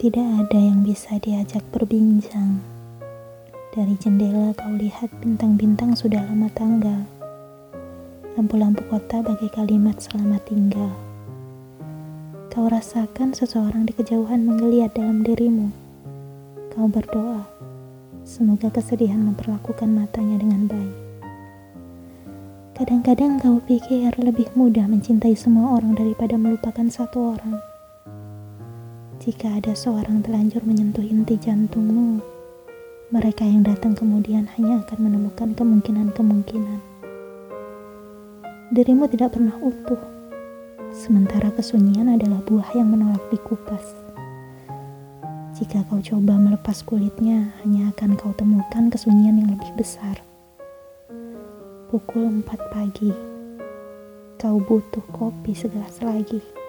Tidak ada yang bisa diajak berbincang. Dari jendela kau lihat bintang-bintang sudah lama tanggal. Lampu-lampu kota bagai kalimat selamat tinggal. Kau rasakan seseorang di kejauhan menggeliat dalam dirimu. Kau berdoa, semoga kesedihan memperlakukan matanya dengan baik. Kadang-kadang kau pikir lebih mudah mencintai semua orang daripada melupakan satu orang. Jika ada seorang telanjur menyentuh inti jantungmu, mereka yang datang kemudian hanya akan menemukan kemungkinan-kemungkinan. Dirimu tidak pernah utuh, sementara kesunyian adalah buah yang menolak dikupas. Jika kau coba melepas kulitnya, hanya akan kau temukan kesunyian yang lebih besar. Pukul 4 pagi, kau butuh kopi segelas lagi.